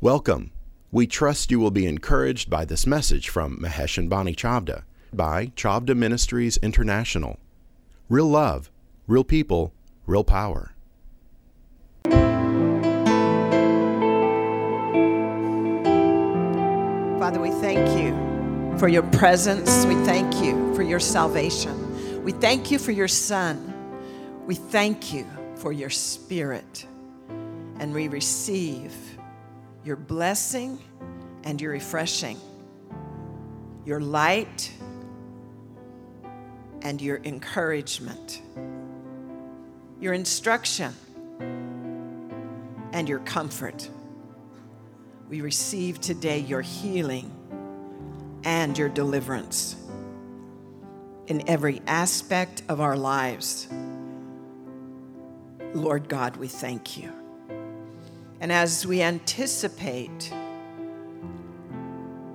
Welcome. We trust you will be encouraged by this message from Mahesh and Bonnie Chavda by Chavda Ministries International. Real love, real people, real power. Father, we thank you for your presence. We thank you for your salvation. We thank you for your Son. We thank you for your Spirit. And we receive your blessing and your refreshing, your light and your encouragement, your instruction and your comfort. We receive today your healing and your deliverance in every aspect of our lives. Lord God, we thank you. And as we anticipate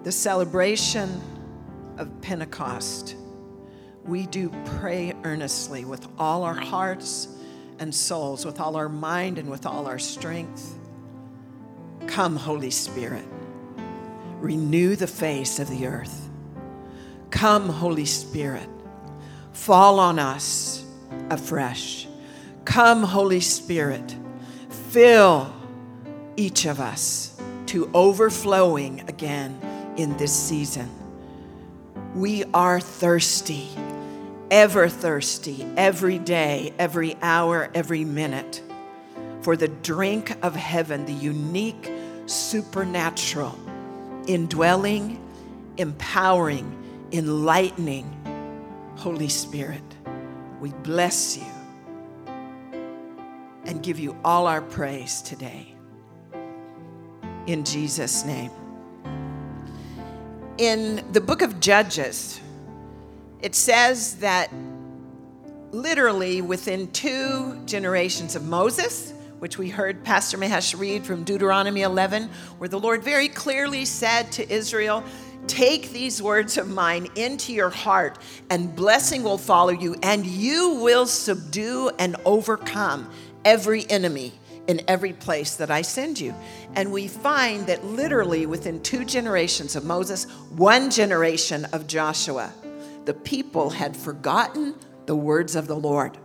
the celebration of Pentecost, we do pray earnestly with all our hearts and souls, with all our mind and with all our strength. Come, Holy Spirit, renew the face of the earth. Come, Holy Spirit, fall on us afresh. Come, Holy Spirit, fill each of us to overflowing again in this season. We are thirsty, ever thirsty, every day, every hour, every minute for the drink of heaven, the unique, supernatural, indwelling, empowering, enlightening Holy Spirit. We bless you and give you all our praise today. In Jesus' name. In the book of Judges, it says that literally within two generations of Moses, which we heard Pastor Mahesh read from Deuteronomy 11, where the Lord very clearly said to Israel, Take these words of mine into your heart, and blessing will follow you, and you will subdue and overcome every enemy in every place that I send you. And we find that literally within two generations of Moses, one generation of Joshua, the people had forgotten the words of the Lord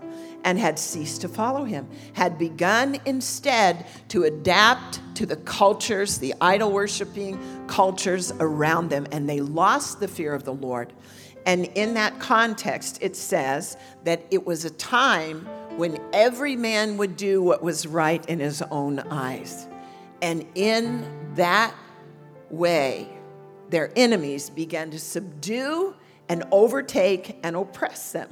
and had ceased to follow him, had begun instead to adapt to the cultures, the idol worshiping cultures around them, and they lost the fear of the Lord. And in that context, it says that it was a time when every man would do what was right in his own eyes. And in that way, their enemies began to subdue and overtake and oppress them.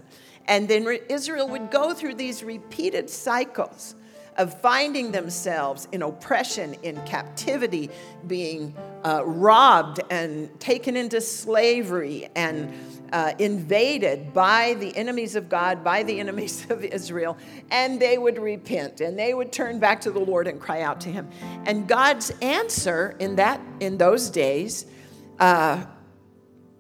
And then Israel would go through these repeated cycles of finding themselves in oppression, in captivity, being uh, robbed and taken into slavery and uh, invaded by the enemies of God, by the enemies of Israel, and they would repent and they would turn back to the Lord and cry out to Him. And God's answer in that in those days uh,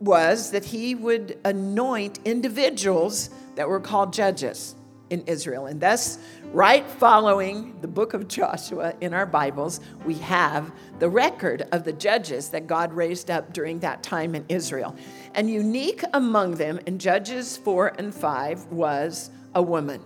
was that He would anoint individuals that were called judges in Israel. And thus, right following the book of Joshua in our Bibles, we have the record of the judges that God raised up during that time in Israel. And unique among them in Judges 4 and 5 was a woman.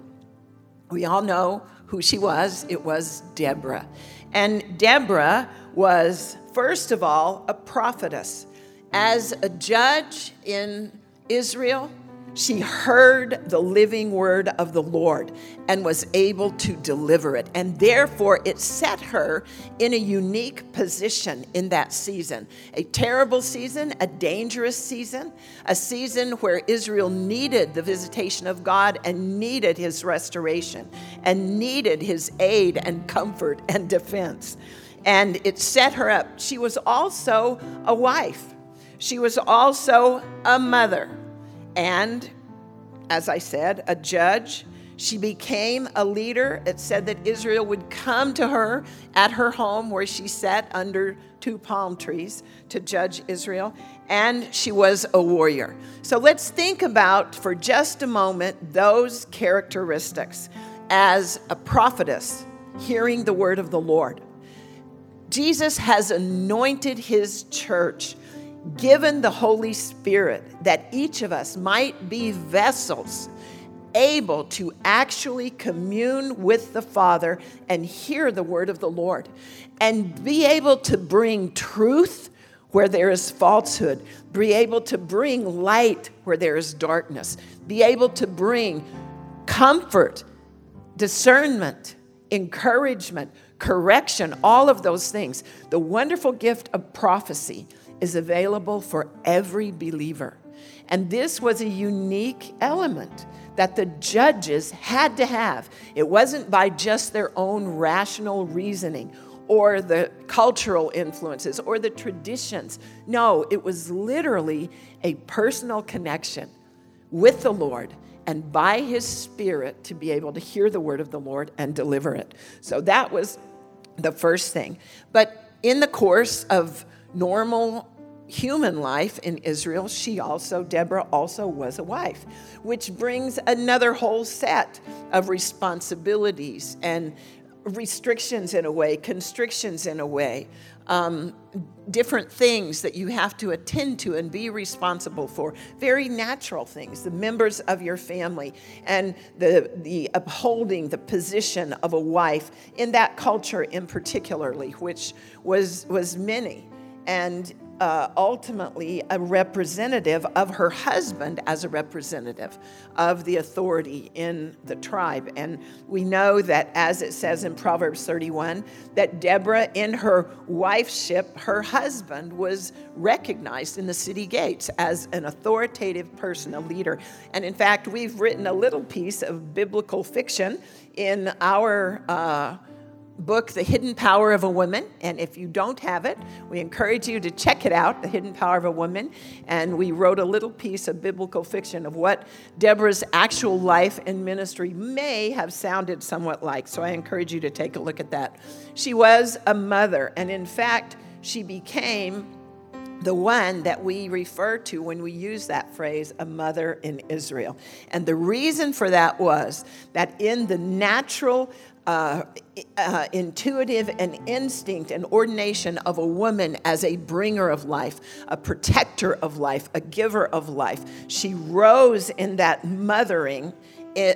We all know who she was. It was Deborah. And Deborah was, first of all, a prophetess. As a judge in Israel, she heard the living word of the Lord and was able to deliver it. And therefore, it set her in a unique position in that season. A terrible season, a dangerous season, a season where Israel needed the visitation of God and needed his restoration and needed his aid and comfort and defense. And it set her up. She was also a wife, she was also a mother and, as I said, a judge. She became a leader. It said that Israel would come to her at her home where she sat under two palm trees to judge Israel. And she was a warrior. So let's think about for just a moment those characteristics as a prophetess hearing the word of the Lord. Jesus has anointed his church, given the Holy Spirit that each of us might be vessels able to actually commune with the Father and hear the word of the Lord and be able to bring truth where there is falsehood, be able to bring light where there is darkness, be able to bring comfort, discernment, encouragement, correction, all of those things. The wonderful gift of prophecy is available for every believer. And this was a unique element that the judges had to have. It wasn't by just their own rational reasoning or the cultural influences or the traditions. No, it was literally a personal connection with the Lord and by his spirit to be able to hear the word of the Lord and deliver it. So that was the first thing. But in the course of normal human life in Israel, she also, Deborah, also was a wife, which brings another whole set of responsibilities and restrictions in a way, constrictions in a way, um, different things that you have to attend to and be responsible for. Very natural things, the members of your family, and the, the upholding the position of a wife in that culture in particularly, which was, was many. And uh, ultimately a representative of her husband as a representative of the authority in the tribe. And we know that, as it says in Proverbs 31, that Deborah, in her wifeship, her husband was recognized in the city gates as an authoritative person, a leader. And in fact, we've written a little piece of biblical fiction in our. Uh, book, The Hidden Power of a Woman. And if you don't have it, we encourage you to check it out, The Hidden Power of a Woman. And we wrote a little piece of biblical fiction of what Deborah's actual life and ministry may have sounded somewhat like. So I encourage you to take a look at that. She was a mother, and in fact, she became the one that we refer to when we use that phrase, a mother in Israel. And the reason for that was that in the natural uh, uh, intuitive and instinct and ordination of a woman as a bringer of life, a protector of life, a giver of life. She rose in that mothering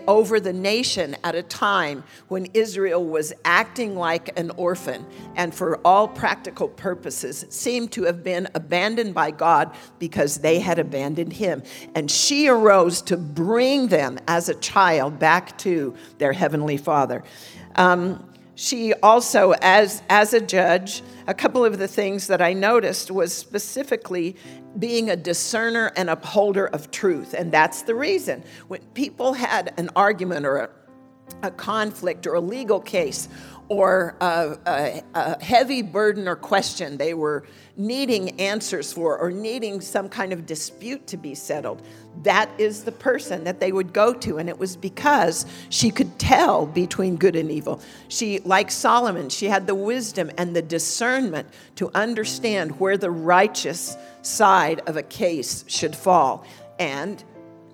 over the nation at a time when Israel was acting like an orphan and, for all practical purposes, seemed to have been abandoned by God because they had abandoned him. And she arose to bring them as a child back to their heavenly Father. Um, she also, as, as a judge, a couple of the things that I noticed was specifically being a discerner and upholder of truth. And that's the reason. When people had an argument or a, a conflict or a legal case or a, a, a, heavy burden or question they were needing answers for or needing some kind of dispute to be settled, that is the person that they would go to. And it was because she could tell between good and evil. She, like Solomon, she had the wisdom and the discernment to understand where the righteous side of a case should fall and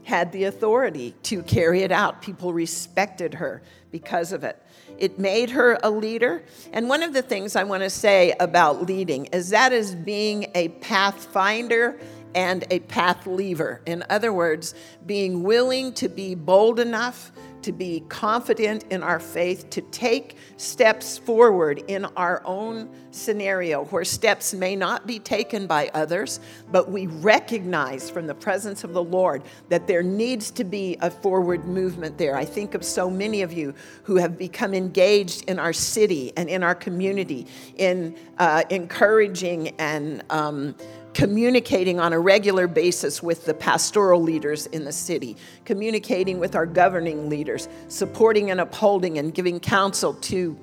had the authority to carry it out. People respected her because of it. It made her a leader. And one of the things I want to say about leading is that is being a pathfinder and a path lever. In other words, being willing to be bold enough to be confident in our faith, to take steps forward in our own scenario where steps may not be taken by others, but we recognize from the presence of the Lord that there needs to be a forward movement there. I think of so many of you who have become engaged in our city and in our community in uh, encouraging and um, communicating on a regular basis with the pastoral leaders in the city, communicating with our governing leaders, supporting and upholding and giving counsel to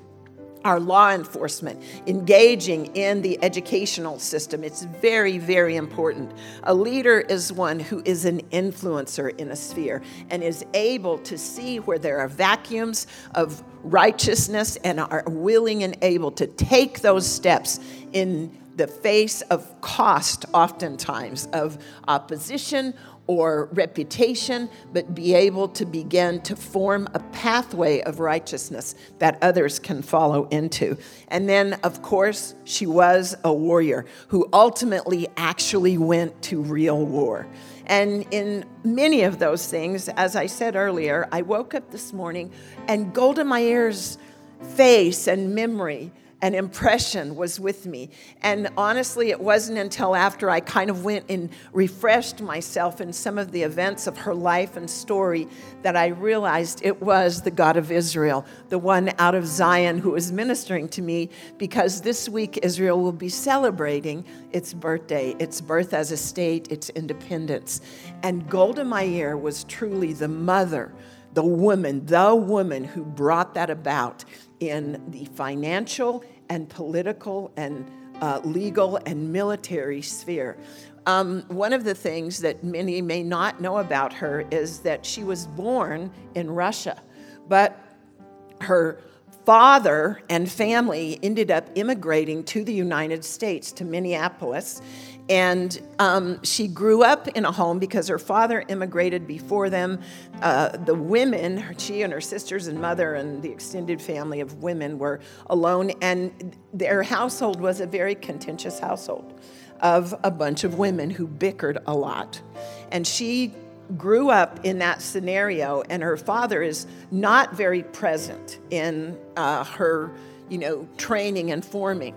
our law enforcement, engaging in the educational system. It's very, very important. A leader is one who is an influencer in a sphere and is able to see where there are vacuums of righteousness and are willing and able to take those steps in the face of cost, oftentimes, of opposition or reputation, but be able to begin to form a pathway of righteousness that others can follow into. And then, of course, she was a warrior who ultimately actually went to real war. And in many of those things, as I said earlier, I woke up this morning and Golda Meir's face and memory an impression was with me. And honestly, it wasn't until after I kind of went and refreshed myself in some of the events of her life and story that I realized it was the God of Israel, the one out of Zion who was ministering to me because this week Israel will be celebrating its birthday, its birth as a state, its independence. And Golda Meir was truly the mother the woman, the woman who brought that about in the financial and political and uh, legal and military sphere. Um, one of the things that many may not know about her is that she was born in Russia, but her father and family ended up immigrating to the United States, to Minneapolis, and um, she grew up in a home because her father immigrated before them. Uh, the women, she and her sisters and mother and the extended family of women were alone, and their household was a very contentious household of a bunch of women who bickered a lot. And she grew up in that scenario, and her father is not very present in uh, her, you know, training and forming.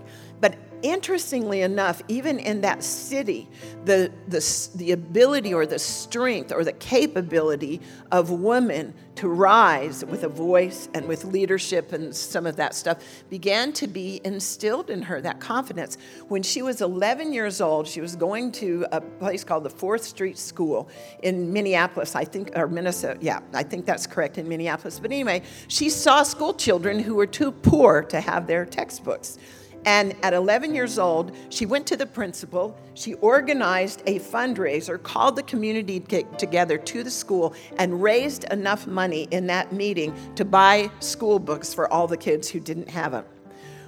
Interestingly enough, even in that city, the, the, the ability or the strength or the capability of women to rise with a voice and with leadership and some of that stuff began to be instilled in her, that confidence. When she was 11 years old, she was going to a place called the Fourth Street School in Minneapolis, I think, or Minnesota. Yeah, I think that's correct in Minneapolis. But anyway, she saw school children who were too poor to have their textbooks. And at 11 years old, she went to the principal. She organized a fundraiser, called the community together to the school, and raised enough money in that meeting to buy school books for all the kids who didn't have them.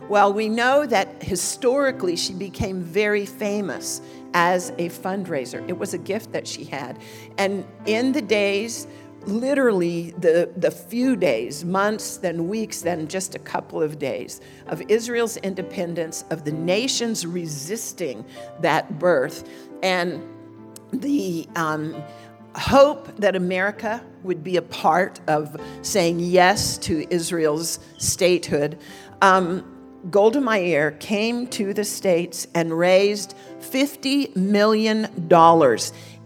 Well, we know that historically she became very famous as a fundraiser. It was a gift that she had. And in the days literally the, the few days, months, then weeks, then just a couple of days of Israel's independence, of the nations resisting that birth, and the um, hope that America would be a part of saying yes to Israel's statehood. Um, Golda Meir came to the States and raised $50 million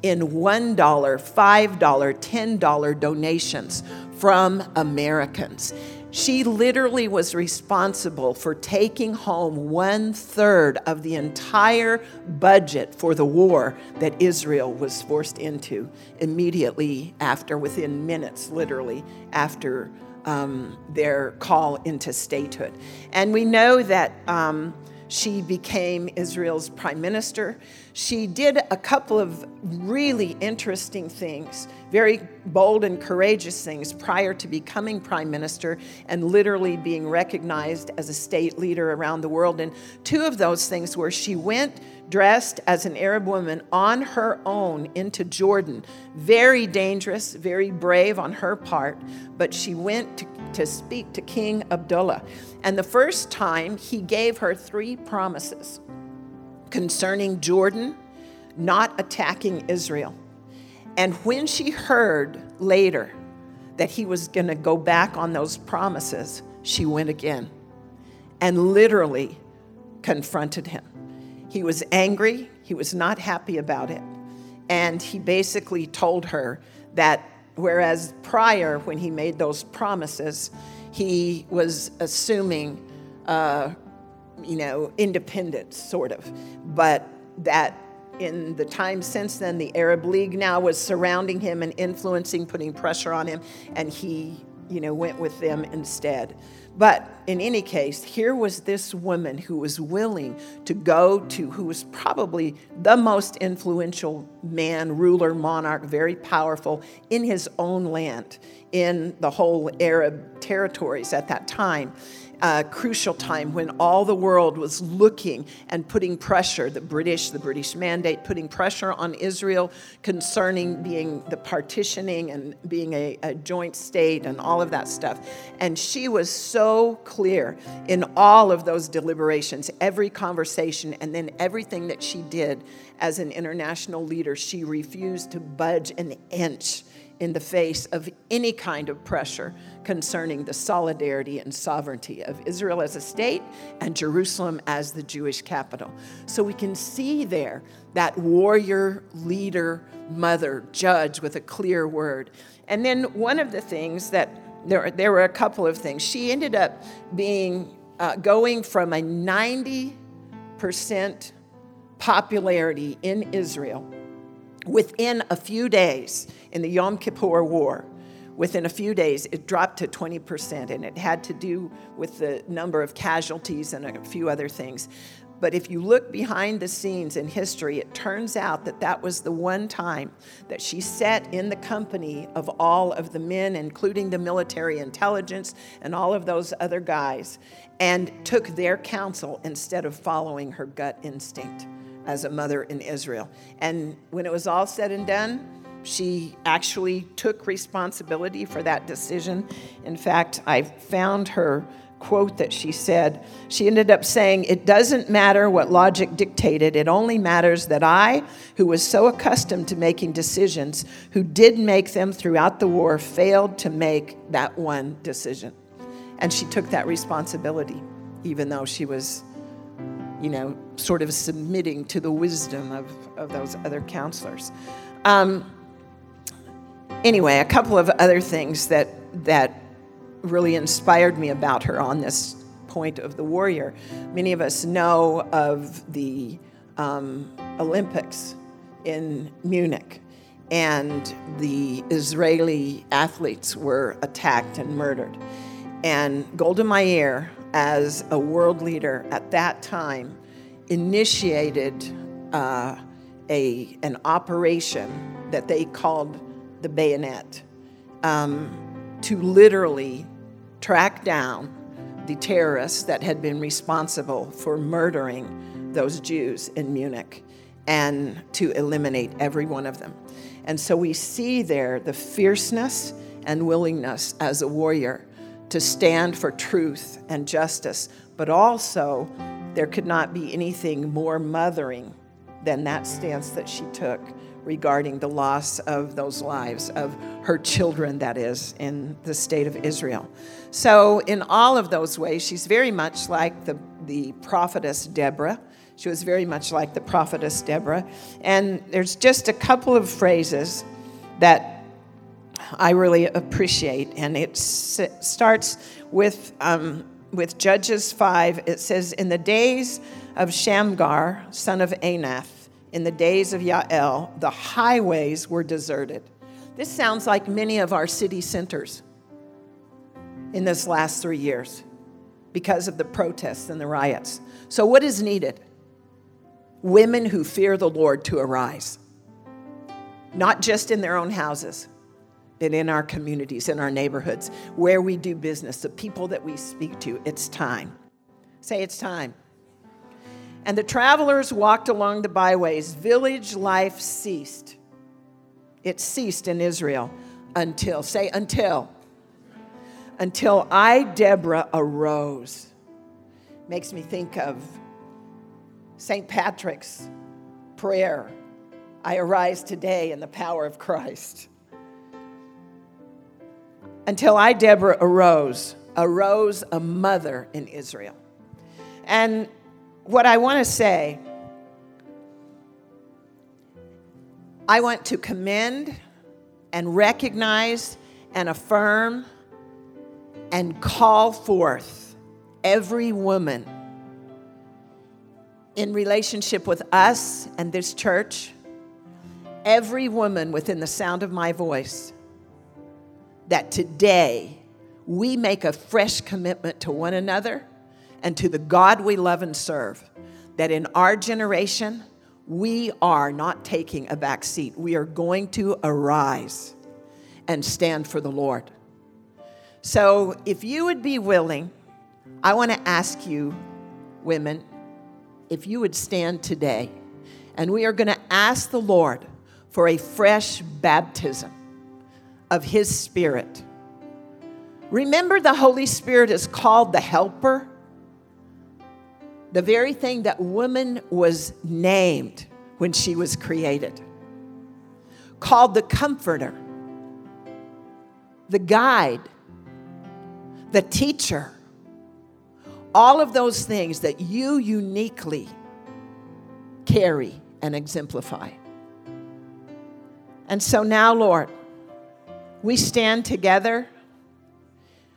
in $1, $5, $10 donations from Americans. She literally was responsible for taking home one third of the entire budget for the war that Israel was forced into immediately after, within minutes, literally, after um, their call into statehood. And we know that. Um, she became Israel's prime minister. She did a couple of really interesting things, very bold and courageous things prior to becoming prime minister and literally being recognized as a state leader around the world. And two of those things were she went dressed as an Arab woman on her own into Jordan. Very dangerous, very brave on her part, but she went to, to speak to King Abdullah. And the first time, he gave her three promises concerning Jordan not attacking Israel. And when she heard later that he was going to go back on those promises, she went again and literally confronted him. He was angry, he was not happy about it. And he basically told her that whereas prior, when he made those promises, he was assuming, uh, you know, independence, sort of, but that in the time since then, the Arab League now was surrounding him and influencing, putting pressure on him, and he, you know, went with them instead. But in any case, here was this woman who was willing to go to, who was probably the most influential man, ruler, monarch, very powerful in his own land, in the whole Arab territories at that time uh, crucial time when all the world was looking and putting pressure, the British, the British mandate, putting pressure on Israel concerning being the partitioning and being a, a joint state and all of that stuff. And she was so clear in all of those deliberations, every conversation, and then everything that she did as an international leader. She refused to budge an inch in the face of any kind of pressure concerning the solidarity and sovereignty of Israel as a state and Jerusalem as the Jewish capital. So we can see there that warrior, leader, mother, judge with a clear word. And then one of the things that there, there were a couple of things. She ended up being uh, going from a 90% popularity in Israel within a few days in the Yom Kippur War, within a few days, it dropped to 20%, and it had to do with the number of casualties and a few other things. But if you look behind the scenes in history, it turns out that that was the one time that she sat in the company of all of the men, including the military intelligence and all of those other guys, and took their counsel instead of following her gut instinct as a mother in Israel. And when it was all said and done, she actually took responsibility for that decision. In fact, I found her quote that she said. She ended up saying, It doesn't matter what logic dictated, it only matters that I, who was so accustomed to making decisions, who did make them throughout the war, failed to make that one decision. And she took that responsibility, even though she was you know, sort of submitting to the wisdom of, of those other counselors. Um, anyway, a couple of other things that, that really inspired me about her on this point of the warrior. Many of us know of the um, Olympics in Munich, and the Israeli athletes were attacked and murdered. And Golda Meir as a world leader at that time, initiated uh, a, an operation that they called the bayonet um, to literally track down the terrorists that had been responsible for murdering those Jews in Munich and to eliminate every one of them. And so we see there the fierceness and willingness as a warrior to stand for truth and justice, but also there could not be anything more mothering than that stance that she took regarding the loss of those lives, of her children, that is, in the state of Israel. So, in all of those ways, she's very much like the, the prophetess Deborah. She was very much like the prophetess Deborah. And there's just a couple of phrases that I really appreciate. And it starts with, um, with Judges 5. It says, In the days of Shamgar, son of Anath, in the days of Yael, the highways were deserted. This sounds like many of our city centers in this last three years because of the protests and the riots. So, what is needed? Women who fear the Lord to arise, not just in their own houses and in our communities, in our neighborhoods, where we do business, the people that we speak to. It's time. Say it's time. And the travelers walked along the byways. Village life ceased. It ceased in Israel until, say, until. Until I, Deborah, arose. Makes me think of St. Patrick's prayer I arise today in the power of Christ until I, Deborah, arose, arose a mother in Israel. And what I want to say, I want to commend and recognize and affirm and call forth every woman in relationship with us and this church, every woman within the sound of my voice that today we make a fresh commitment to one another and to the God we love and serve. That in our generation, we are not taking a back seat. We are going to arise and stand for the Lord. So, if you would be willing, I want to ask you, women, if you would stand today, and we are going to ask the Lord for a fresh baptism of His Spirit. Remember, the Holy Spirit is called the Helper the very thing that woman was named when she was created, called the comforter, the guide, the teacher, all of those things that you uniquely carry and exemplify. And so now, Lord, we stand together.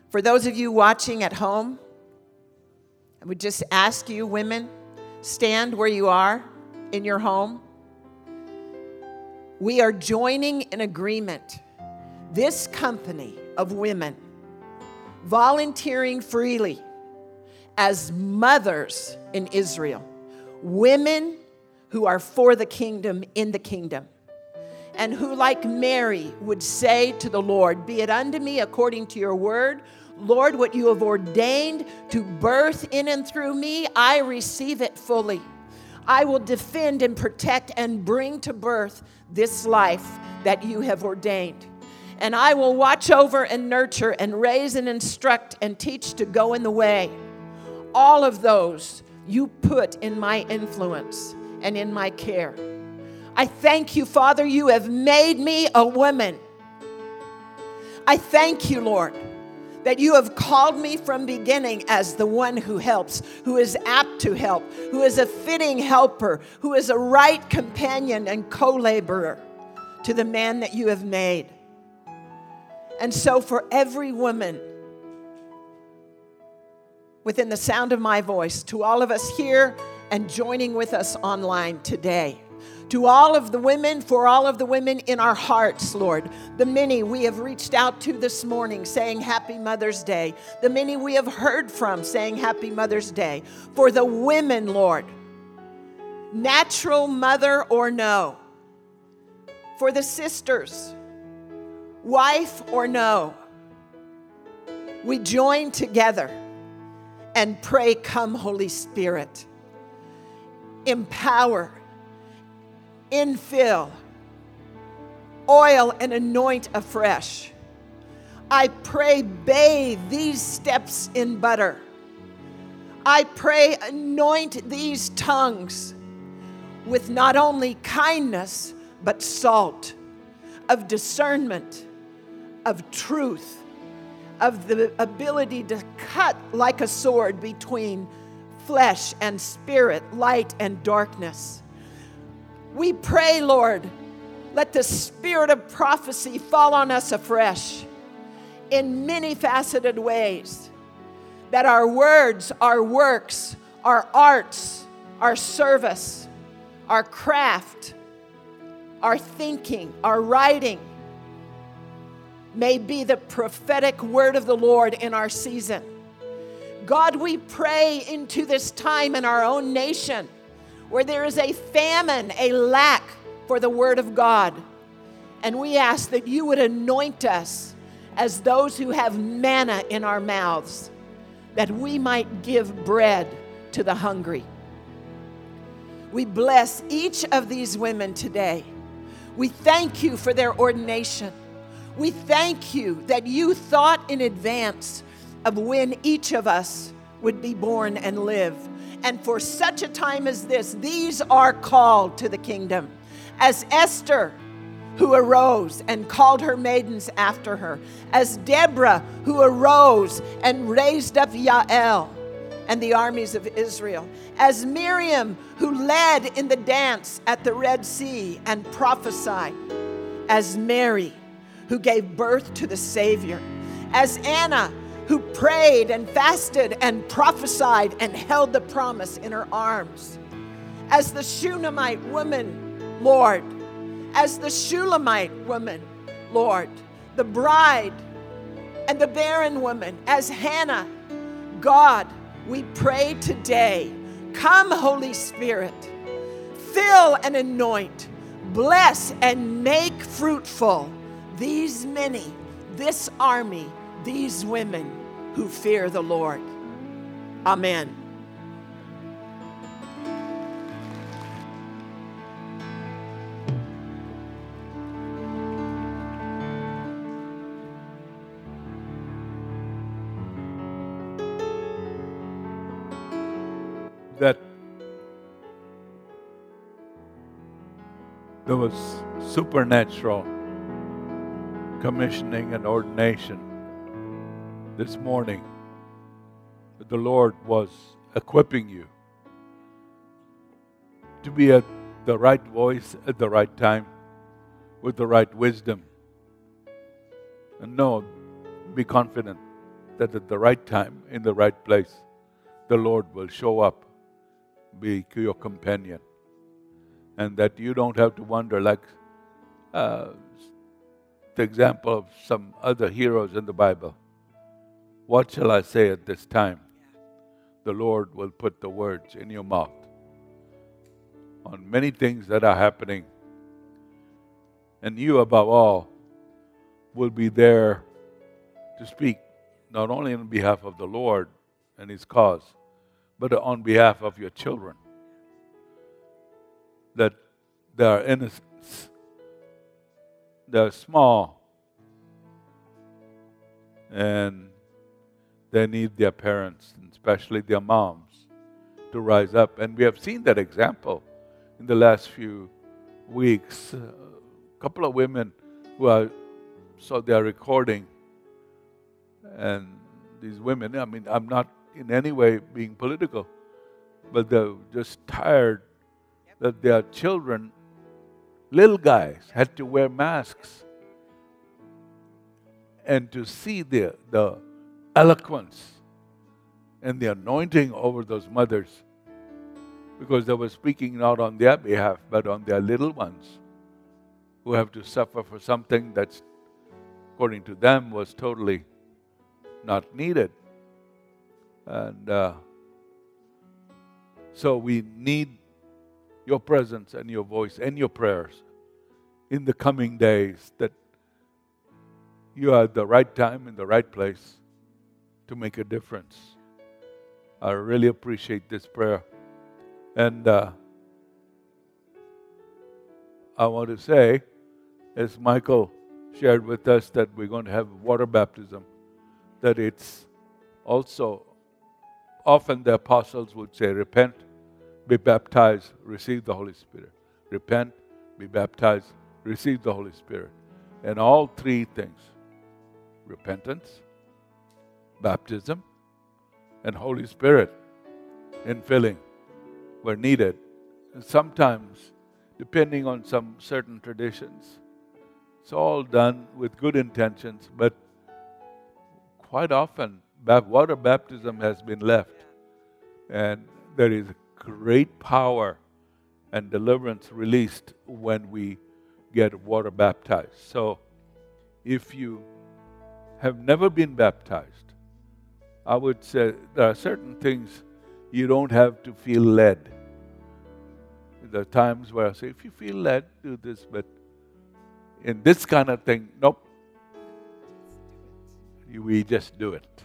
For those of you watching at home, I would just ask you, women, stand where you are in your home. We are joining in agreement, this company of women, volunteering freely as mothers in Israel, women who are for the kingdom in the kingdom, and who, like Mary, would say to the Lord, Be it unto me according to your word Lord, what you have ordained to birth in and through me, I receive it fully. I will defend and protect and bring to birth this life that you have ordained. And I will watch over and nurture and raise and instruct and teach to go in the way. All of those you put in my influence and in my care. I thank you, Father, you have made me a woman. I thank you, Lord that you have called me from beginning as the one who helps, who is apt to help, who is a fitting helper, who is a right companion and co laborer to the man that you have made. And so, for every woman within the sound of my voice, to all of us here and joining with us online today, to all of the women, for all of the women in our hearts, Lord. The many we have reached out to this morning saying Happy Mother's Day. The many we have heard from saying Happy Mother's Day. For the women, Lord, natural mother or no. For the sisters, wife or no. We join together and pray, Come, Holy Spirit. Empower infill, oil and anoint afresh. I pray, bathe these steps in butter. I pray, anoint these tongues with not only kindness, but salt of discernment, of truth, of the ability to cut like a sword between flesh and spirit, light and darkness. We pray, Lord, let the spirit of prophecy fall on us afresh in many faceted ways. That our words, our works, our arts, our service, our craft, our thinking, our writing may be the prophetic word of the Lord in our season. God, we pray into this time in our own nation where there is a famine, a lack for the Word of God. And we ask that you would anoint us as those who have manna in our mouths, that we might give bread to the hungry. We bless each of these women today. We thank you for their ordination. We thank you that you thought in advance of when each of us would be born and live. And for such a time as this, these are called to the kingdom. As Esther, who arose and called her maidens after her, as Deborah, who arose and raised up Yael and the armies of Israel, as Miriam, who led in the dance at the Red Sea and prophesied, as Mary, who gave birth to the Savior, as Anna, who prayed and fasted and prophesied and held the promise in her arms. As the Shunammite woman, Lord, as the Shulamite woman, Lord, the bride and the barren woman as Hannah. God, we pray today. Come, Holy Spirit, fill and anoint, bless and make fruitful these many, this army, these women who fear the Lord. Amen. that there was supernatural commissioning and ordination this morning. That the Lord was equipping you to be at the right voice at the right time with the right wisdom. And know, be confident that at the right time, in the right place, the Lord will show up be your companion. And that you don't have to wonder, like uh, the example of some other heroes in the Bible. What shall I say at this time? The Lord will put the words in your mouth on many things that are happening. And you, above all, will be there to speak not only on behalf of the Lord and His cause, but on behalf of your children. That they are innocent, they're small, and they need their parents, and especially their moms, to rise up. And we have seen that example in the last few weeks. A couple of women who are so they are recording, and these women. I mean, I'm not in any way being political, but they're just tired that their children, little guys, had to wear masks. And to see the, the eloquence and the anointing over those mothers, because they were speaking not on their behalf, but on their little ones who have to suffer for something that's, according to them, was totally not needed. And uh, so we need your presence and your voice and your prayers in the coming days that you are at the right time in the right place to make a difference. I really appreciate this prayer. And uh, I want to say, as Michael shared with us, that we're going to have water baptism, that it's also often the apostles would say, Repent, be baptized, receive the Holy Spirit. Repent, be baptized, receive the Holy Spirit. And all three things repentance, baptism, and Holy Spirit in filling were needed. And sometimes, depending on some certain traditions, it's all done with good intentions, but quite often water baptism has been left. And there is great power and deliverance released when we get water baptized. So, if you have never been baptized, I would say there are certain things you don't have to feel led. There are times where I say, if you feel led, do this, but in this kind of thing, nope. We just do it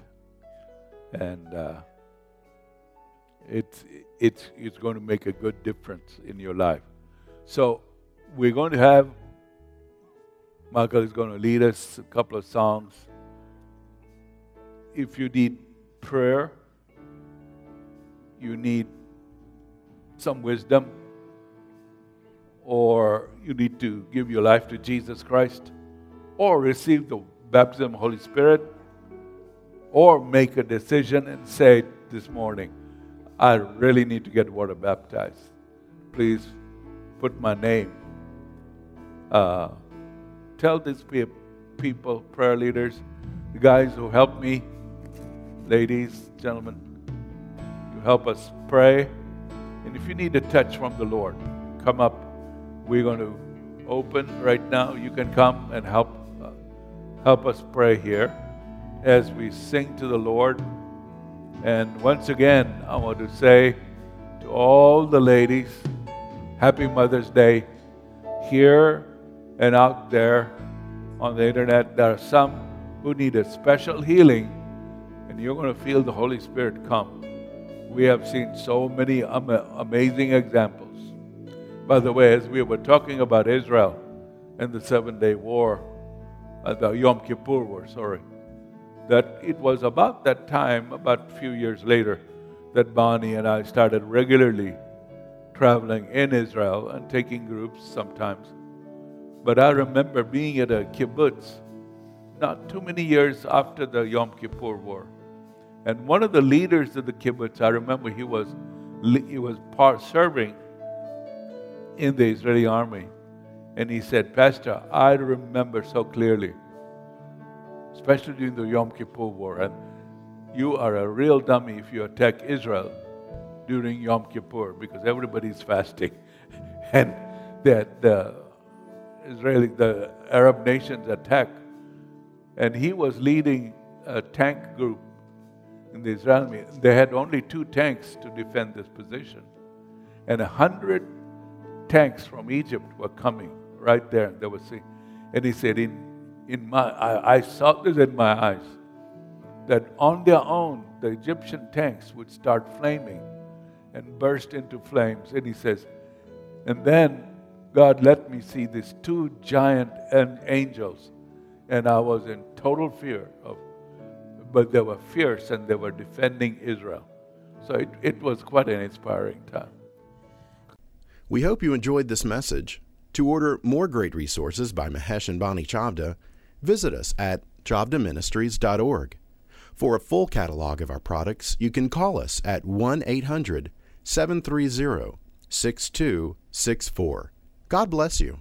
and uh, it's, it's, it's going to make a good difference in your life. So we're going to have, Michael is going to lead us a couple of songs. If you need prayer, you need some wisdom, or you need to give your life to Jesus Christ, or receive the baptism of the Holy Spirit, or make a decision and say this morning, I really need to get water baptized. Please put my name. Uh, tell these people, prayer leaders, the guys who help me, ladies, gentlemen, you help us pray. And if you need a touch from the Lord, come up. We're going to open right now. You can come and help uh, help us pray here as we sing to the Lord. And once again, I want to say to all the ladies, Happy Mother's Day. Here and out there on the internet, there are some who need a special healing, and you're going to feel the Holy Spirit come. We have seen so many am- amazing examples. By the way, as we were talking about Israel and the Seven Day War, uh, the Yom Kippur War, sorry, that it was about that time, about a few years later, that Bonnie and I started regularly traveling in Israel and taking groups sometimes. But I remember being at a kibbutz not too many years after the Yom Kippur War. And one of the leaders of the kibbutz, I remember he was, he was part serving in the Israeli army. And he said, Pastor, I remember so clearly, especially during the Yom Kippur War, and you are a real dummy if you attack Israel during Yom Kippur because everybody's fasting. and that the Israeli, the Arab nations attack. And he was leading a tank group in the Israeli. army. They had only two tanks to defend this position. And a hundred tanks from Egypt were coming right there. They were seeing. And he said, in, in my, I, I saw this in my eyes, that on their own, the Egyptian tanks would start flaming and burst into flames. And he says, and then God let me see these two giant angels, and I was in total fear of, but they were fierce and they were defending Israel. So it, it was quite an inspiring time. We hope you enjoyed this message. To order more great resources by Mahesh and Bonnie Chavda, visit us at chavdaministries.org. For a full catalog of our products, you can call us at 1 800 730 6264. God bless you.